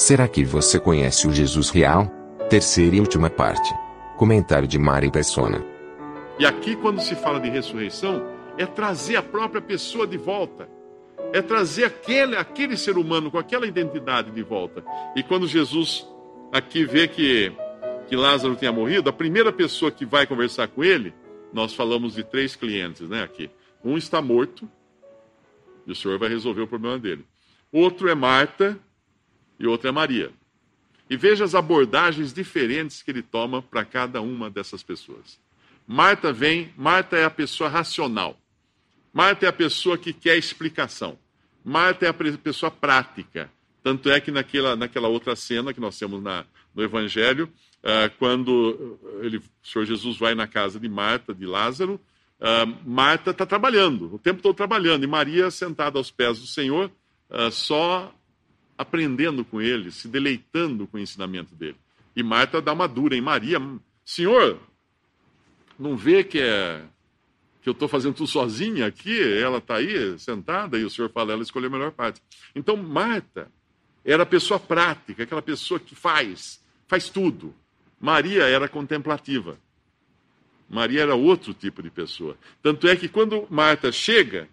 Será que você conhece o Jesus real? Terceira e última parte. Comentário de Mari Persona. E aqui, quando se fala de ressurreição, é trazer a própria pessoa de volta. É trazer aquele, aquele ser humano com aquela identidade de volta. E quando Jesus aqui vê que, que Lázaro tinha morrido, a primeira pessoa que vai conversar com ele, nós falamos de três clientes, né? Aqui. Um está morto, e o Senhor vai resolver o problema dele. Outro é Marta, e outro é Maria. E veja as abordagens diferentes que ele toma para cada uma dessas pessoas. Marta vem, Marta é a pessoa racional. Marta é a pessoa que quer explicação. Marta é a pessoa prática. Tanto é que naquela, naquela outra cena que nós temos na, no Evangelho, uh, quando ele, o Senhor Jesus vai na casa de Marta, de Lázaro, uh, Marta está trabalhando, o tempo todo trabalhando, e Maria sentada aos pés do Senhor, só aprendendo com ele, se deleitando com o ensinamento dele. E Marta dá uma dura em Maria: Senhor, não vê que é que eu estou fazendo tudo sozinha aqui, ela está aí sentada e o senhor fala, ela escolheu a melhor parte. Então, Marta era a pessoa prática, aquela pessoa que faz, faz tudo. Maria era contemplativa. Maria era outro tipo de pessoa. Tanto é que quando Marta chega,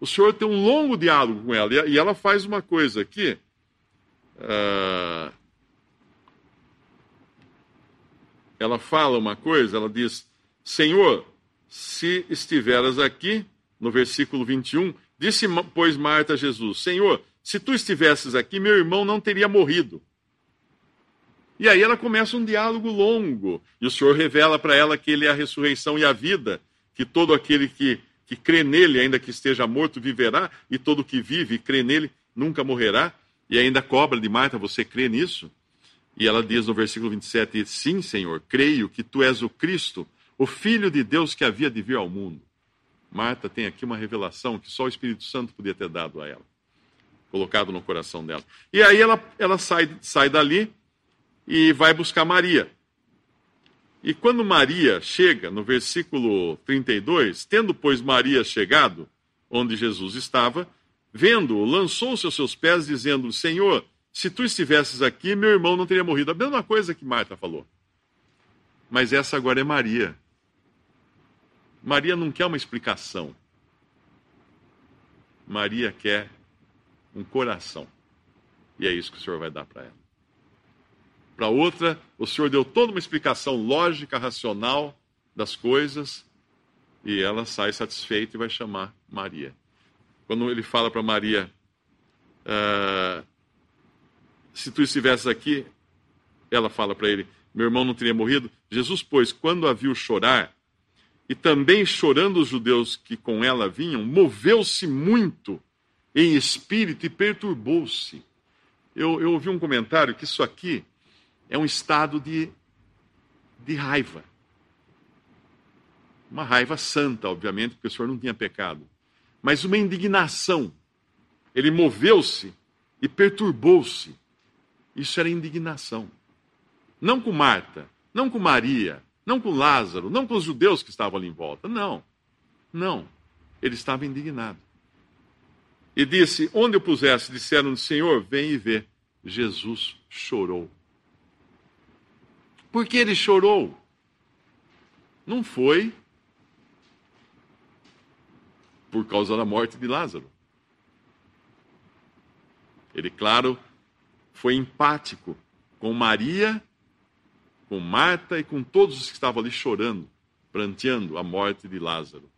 o senhor tem um longo diálogo com ela, e ela faz uma coisa aqui. Uh, ela fala uma coisa, ela diz: Senhor, se estiveras aqui, no versículo 21, disse, pois, Marta a Jesus: Senhor, se tu estivesses aqui, meu irmão não teria morrido. E aí ela começa um diálogo longo, e o Senhor revela para ela que Ele é a ressurreição e a vida, que todo aquele que, que crê nele, ainda que esteja morto, viverá, e todo que vive e crê nele nunca morrerá. E ainda cobra de Marta: Você crê nisso? E ela diz no versículo 27: Sim, Senhor, creio que tu és o Cristo o Filho de Deus que havia de vir ao mundo. Marta tem aqui uma revelação que só o Espírito Santo podia ter dado a ela, colocado no coração dela. E aí ela, ela sai, sai dali e vai buscar Maria. E quando Maria chega, no versículo 32, tendo, pois, Maria chegado onde Jesus estava, vendo-o, lançou-se aos seus pés, dizendo: Senhor, se tu estivesses aqui, meu irmão não teria morrido. A mesma coisa que Marta falou. Mas essa agora é Maria. Maria não quer uma explicação. Maria quer um coração. E é isso que o Senhor vai dar para ela. Para outra, o Senhor deu toda uma explicação lógica, racional das coisas, e ela sai satisfeita e vai chamar Maria. Quando ele fala para Maria, ah, se tu estivesses aqui, ela fala para ele, meu irmão não teria morrido. Jesus, pois, quando a viu chorar, e também chorando os judeus que com ela vinham, moveu-se muito em espírito e perturbou-se. Eu, eu ouvi um comentário que isso aqui é um estado de, de raiva. Uma raiva santa, obviamente, porque o Senhor não tinha pecado. Mas uma indignação. Ele moveu-se e perturbou-se. Isso era indignação. Não com Marta, não com Maria, não com Lázaro, não com os judeus que estavam ali em volta. Não. Não. Ele estava indignado. E disse: Onde eu pusesse, disseram: Senhor, vem e vê. Jesus chorou. Por que ele chorou? Não foi por causa da morte de Lázaro. Ele, claro, foi empático com Maria com Marta e com todos os que estavam ali chorando, pranteando a morte de Lázaro.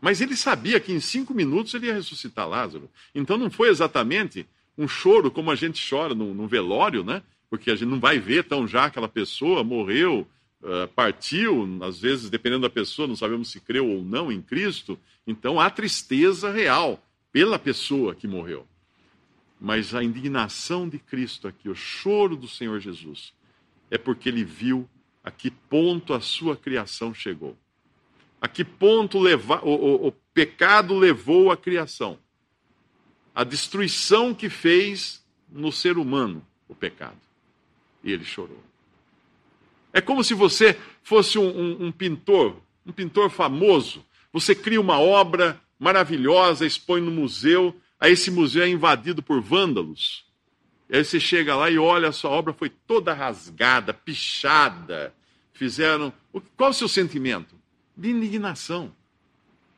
Mas ele sabia que em cinco minutos ele ia ressuscitar Lázaro. Então não foi exatamente um choro como a gente chora no, velório, né? Porque a gente não vai ver tão já aquela pessoa morreu, uh, partiu, às vezes, dependendo da pessoa, não sabemos se creu ou não em Cristo. Então há tristeza real pela pessoa que morreu. Mas a indignação de Cristo aqui, o choro do Senhor Jesus, é porque ele viu a que ponto a sua criação chegou. A que ponto leva, o, o, o pecado levou a criação. A destruição que fez no ser humano o pecado. E ele chorou. É como se você fosse um, um, um pintor, um pintor famoso. Você cria uma obra maravilhosa, expõe no museu, aí esse museu é invadido por vândalos. E aí você chega lá e olha, a sua obra foi toda rasgada, pichada. Fizeram. Qual o seu sentimento? De indignação.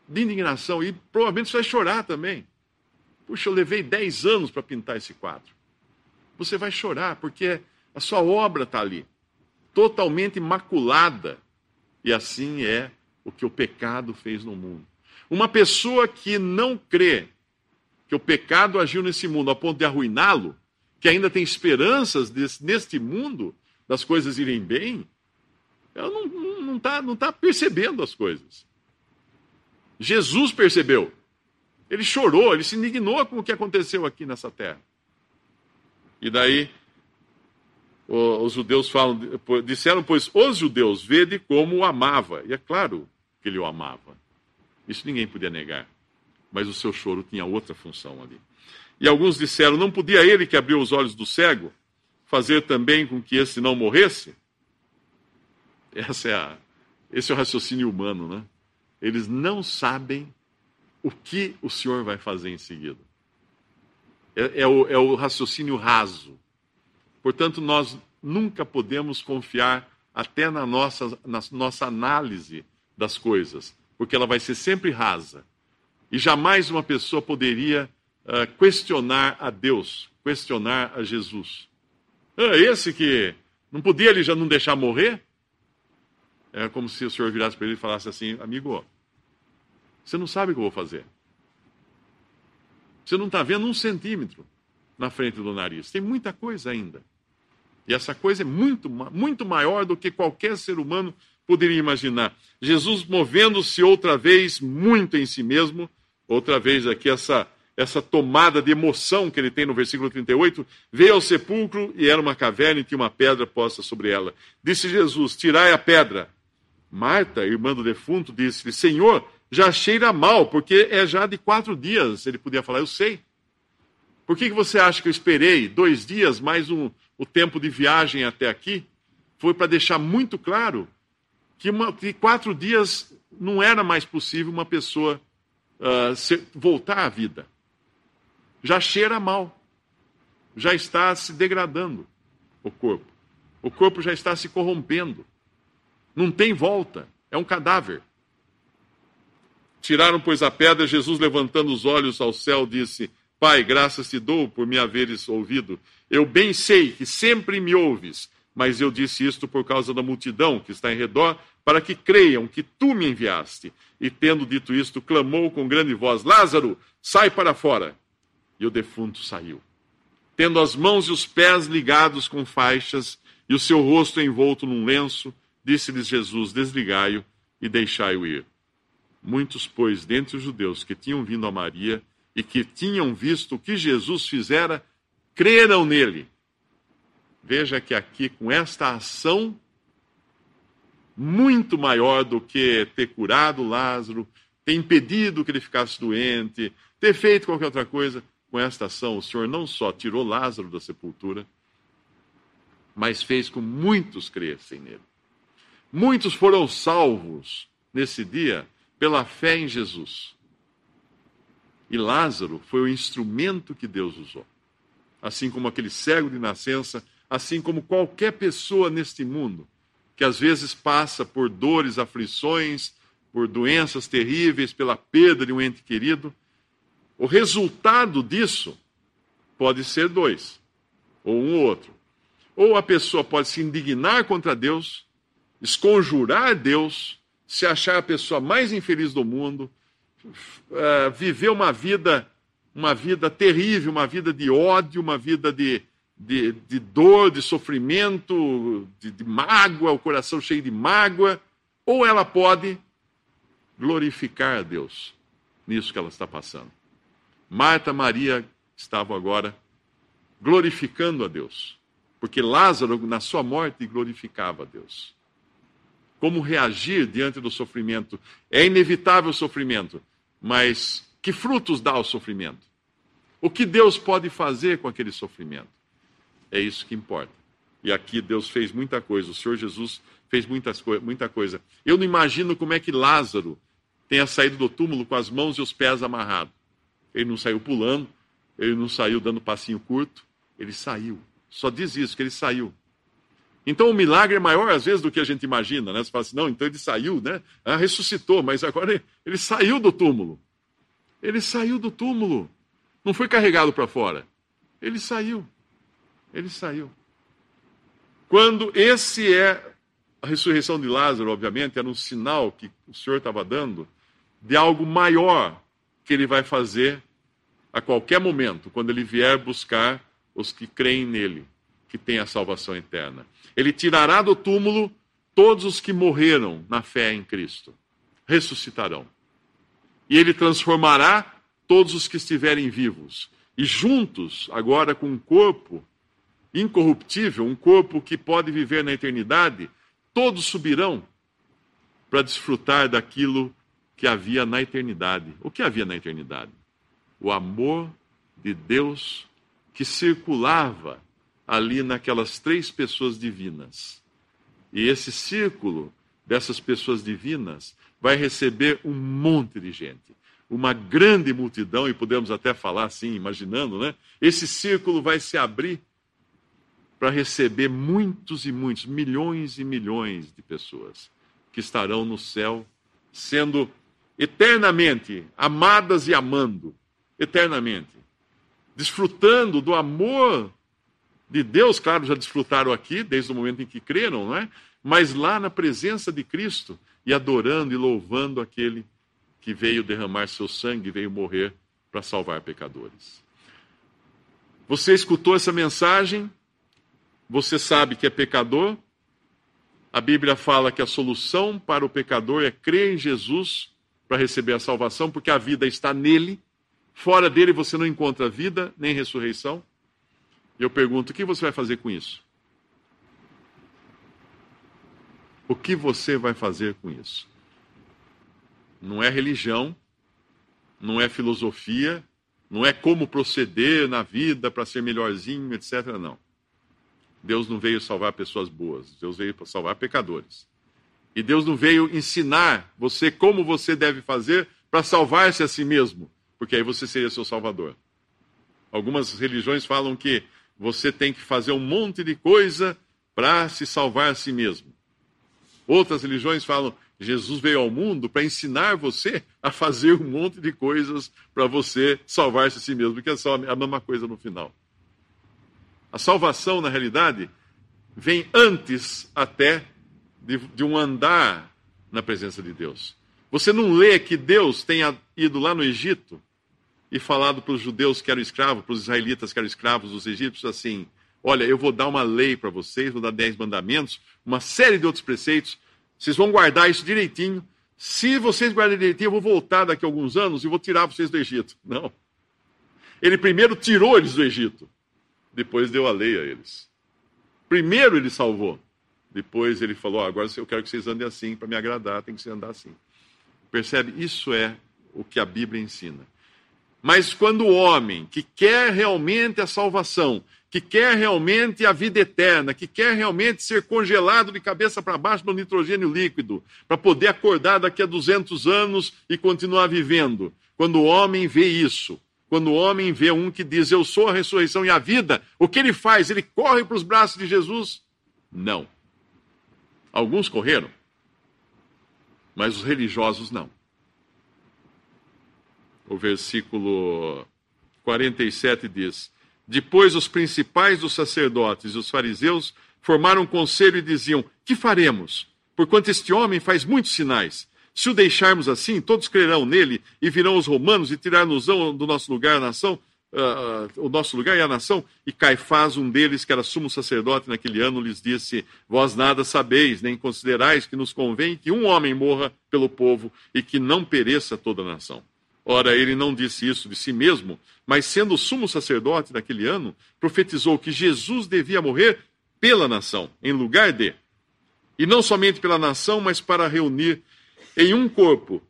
De indignação. E provavelmente você vai chorar também. Puxa, eu levei 10 anos para pintar esse quadro. Você vai chorar, porque a sua obra está ali, totalmente maculada. E assim é o que o pecado fez no mundo. Uma pessoa que não crê que o pecado agiu nesse mundo a ponto de arruiná-lo, que ainda tem esperanças desse, neste mundo das coisas irem bem, ela não está não tá, não tá percebendo as coisas. Jesus percebeu. Ele chorou, ele se indignou com o que aconteceu aqui nessa terra. E daí os judeus falam, disseram, pois, os judeus, vede como o amava. E é claro que ele o amava. Isso ninguém podia negar. Mas o seu choro tinha outra função ali. E alguns disseram: não podia ele que abriu os olhos do cego fazer também com que esse não morresse? Essa é a, esse é o raciocínio humano, né? Eles não sabem o que o Senhor vai fazer em seguida. É, é, o, é o raciocínio raso. Portanto, nós nunca podemos confiar até na nossa, na nossa análise das coisas, porque ela vai ser sempre rasa. E jamais uma pessoa poderia uh, questionar a Deus, questionar a Jesus. Ah, esse que não podia ele já não deixar morrer? É como se o senhor virasse para ele e falasse assim: amigo, você não sabe o que eu vou fazer. Você não está vendo um centímetro na frente do nariz. Tem muita coisa ainda. E essa coisa é muito, muito maior do que qualquer ser humano poderia imaginar. Jesus movendo-se outra vez muito em si mesmo, outra vez aqui essa essa tomada de emoção que ele tem no versículo 38, veio ao sepulcro e era uma caverna e tinha uma pedra posta sobre ela. Disse Jesus: Tirai a pedra. Marta, irmã do defunto, disse-lhe: Senhor, já cheira mal, porque é já de quatro dias. Ele podia falar: Eu sei. Por que, que você acha que eu esperei dois dias mais um, o tempo de viagem até aqui? Foi para deixar muito claro que, uma, que quatro dias não era mais possível uma pessoa uh, ser, voltar à vida já cheira mal, já está se degradando o corpo. O corpo já está se corrompendo. Não tem volta, é um cadáver. Tiraram, pois, a pedra, Jesus, levantando os olhos ao céu, disse: Pai, graças te dou por me haveres ouvido. Eu bem sei que sempre me ouves, mas eu disse isto por causa da multidão que está em redor, para que creiam que tu me enviaste. E tendo dito isto, clamou com grande voz: Lázaro, sai para fora. E o defunto saiu, tendo as mãos e os pés ligados com faixas e o seu rosto envolto num lenço, disse-lhes Jesus: Desligai-o e deixai-o ir. Muitos, pois, dentre os judeus que tinham vindo a Maria e que tinham visto o que Jesus fizera, creram nele. Veja que aqui, com esta ação, muito maior do que ter curado Lázaro, ter impedido que ele ficasse doente, ter feito qualquer outra coisa, com esta ação, o Senhor não só tirou Lázaro da sepultura, mas fez com muitos crescem nele. Muitos foram salvos nesse dia pela fé em Jesus. E Lázaro foi o instrumento que Deus usou. Assim como aquele cego de nascença, assim como qualquer pessoa neste mundo que às vezes passa por dores, aflições, por doenças terríveis, pela perda de um ente querido, o resultado disso pode ser dois, ou um ou outro. Ou a pessoa pode se indignar contra Deus, esconjurar Deus, se achar a pessoa mais infeliz do mundo, uh, viver uma vida, uma vida terrível, uma vida de ódio, uma vida de, de, de dor, de sofrimento, de, de mágoa, o coração cheio de mágoa, ou ela pode glorificar a Deus nisso que ela está passando. Marta Maria estavam agora glorificando a Deus. Porque Lázaro, na sua morte, glorificava a Deus. Como reagir diante do sofrimento? É inevitável o sofrimento, mas que frutos dá o sofrimento? O que Deus pode fazer com aquele sofrimento? É isso que importa. E aqui Deus fez muita coisa, o Senhor Jesus fez muitas, muita coisa. Eu não imagino como é que Lázaro tenha saído do túmulo com as mãos e os pés amarrados. Ele não saiu pulando, ele não saiu dando passinho curto, ele saiu. Só diz isso, que ele saiu. Então o milagre é maior às vezes do que a gente imagina, né? Você fala assim, não, então ele saiu, né? Ah, ressuscitou, mas agora ele, ele saiu do túmulo. Ele saiu do túmulo. Não foi carregado para fora. Ele saiu. Ele saiu. Quando esse é a ressurreição de Lázaro, obviamente, era um sinal que o Senhor estava dando de algo maior que ele vai fazer a qualquer momento, quando ele vier buscar os que creem nele, que têm a salvação eterna. Ele tirará do túmulo todos os que morreram na fé em Cristo, ressuscitarão. E ele transformará todos os que estiverem vivos. E juntos, agora com um corpo incorruptível, um corpo que pode viver na eternidade, todos subirão para desfrutar daquilo que havia na eternidade. O que havia na eternidade? O amor de Deus que circulava ali naquelas três pessoas divinas. E esse círculo dessas pessoas divinas vai receber um monte de gente uma grande multidão, e podemos até falar assim, imaginando, né? Esse círculo vai se abrir para receber muitos e muitos, milhões e milhões de pessoas que estarão no céu, sendo eternamente amadas e amando, eternamente, desfrutando do amor de Deus, claro, já desfrutaram aqui, desde o momento em que creram, não é? Mas lá na presença de Cristo e adorando e louvando aquele que veio derramar seu sangue, veio morrer para salvar pecadores. Você escutou essa mensagem? Você sabe que é pecador? A Bíblia fala que a solução para o pecador é crer em Jesus para receber a salvação, porque a vida está nele. Fora dele você não encontra vida nem ressurreição. E eu pergunto: o que você vai fazer com isso? O que você vai fazer com isso? não é religião, não é filosofia, não é como proceder na vida para ser melhorzinho, etc. Não. Deus não veio salvar pessoas boas, Deus veio salvar pecadores. E Deus não veio ensinar você como você deve fazer para salvar-se a si mesmo, porque aí você seria seu salvador. Algumas religiões falam que você tem que fazer um monte de coisa para se salvar a si mesmo. Outras religiões falam Jesus veio ao mundo para ensinar você a fazer um monte de coisas para você salvar-se a si mesmo, que é só a mesma coisa no final. A salvação, na realidade, vem antes até de, de um andar na presença de Deus. Você não lê que Deus tenha ido lá no Egito e falado para os judeus que eram escravos, para os israelitas que eram escravos dos egípcios, assim: olha, eu vou dar uma lei para vocês, vou dar dez mandamentos, uma série de outros preceitos vocês vão guardar isso direitinho. Se vocês guardarem direitinho, eu vou voltar daqui a alguns anos e vou tirar vocês do Egito. Não. Ele primeiro tirou eles do Egito, depois deu a lei a eles. Primeiro ele salvou, depois ele falou: agora eu quero que vocês andem assim, para me agradar, tem que se andar assim. Percebe? Isso é o que a Bíblia ensina. Mas quando o homem que quer realmente a salvação, que quer realmente a vida eterna, que quer realmente ser congelado de cabeça para baixo no nitrogênio líquido, para poder acordar daqui a 200 anos e continuar vivendo. Quando o homem vê isso, quando o homem vê um que diz eu sou a ressurreição e a vida, o que ele faz? Ele corre para os braços de Jesus? Não. Alguns correram, mas os religiosos não. O versículo 47 diz: depois, os principais dos sacerdotes e os fariseus formaram um conselho e diziam: Que faremos? Porquanto este homem faz muitos sinais. Se o deixarmos assim, todos crerão nele e virão os romanos e tirar-nos do nosso lugar a nação, uh, o nosso lugar e a nação. E Caifás, um deles, que era sumo sacerdote naquele ano, lhes disse: Vós nada sabeis, nem considerais que nos convém que um homem morra pelo povo e que não pereça toda a nação. Ora, ele não disse isso de si mesmo, mas sendo sumo sacerdote daquele ano, profetizou que Jesus devia morrer pela nação, em lugar de. E não somente pela nação, mas para reunir em um corpo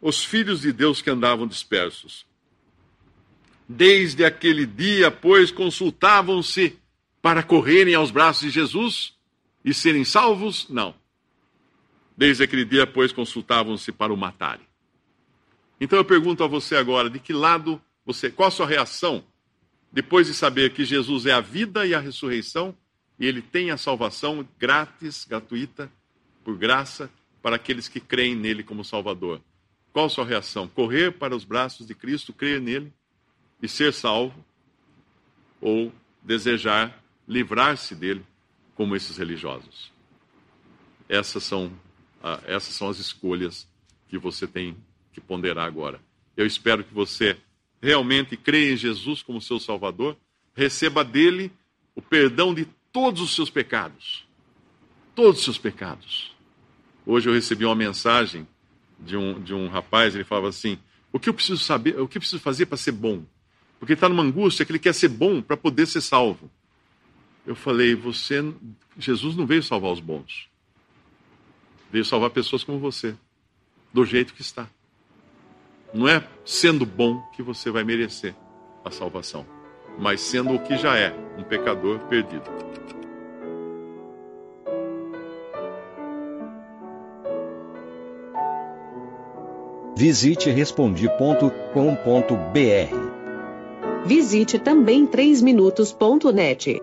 os filhos de Deus que andavam dispersos. Desde aquele dia, pois, consultavam-se para correrem aos braços de Jesus e serem salvos? Não. Desde aquele dia, pois, consultavam-se para o matarem. Então eu pergunto a você agora, de que lado você, qual a sua reação depois de saber que Jesus é a vida e a ressurreição e ele tem a salvação grátis, gratuita, por graça, para aqueles que creem nele como Salvador? Qual a sua reação? Correr para os braços de Cristo, crer nele e ser salvo? Ou desejar livrar-se dele, como esses religiosos? Essas são, ah, essas são as escolhas que você tem que ponderar agora. Eu espero que você realmente creia em Jesus como seu Salvador, receba dele o perdão de todos os seus pecados. Todos os seus pecados. Hoje eu recebi uma mensagem de um, de um rapaz, ele falava assim: o que eu preciso saber, o que eu preciso fazer para ser bom? Porque ele está numa angústia que ele quer ser bom para poder ser salvo. Eu falei, você, Jesus não veio salvar os bons. Veio salvar pessoas como você, do jeito que está. Não é sendo bom que você vai merecer a salvação, mas sendo o que já é, um pecador perdido. Visite respondi.com.br. Visite também 3minutos.net.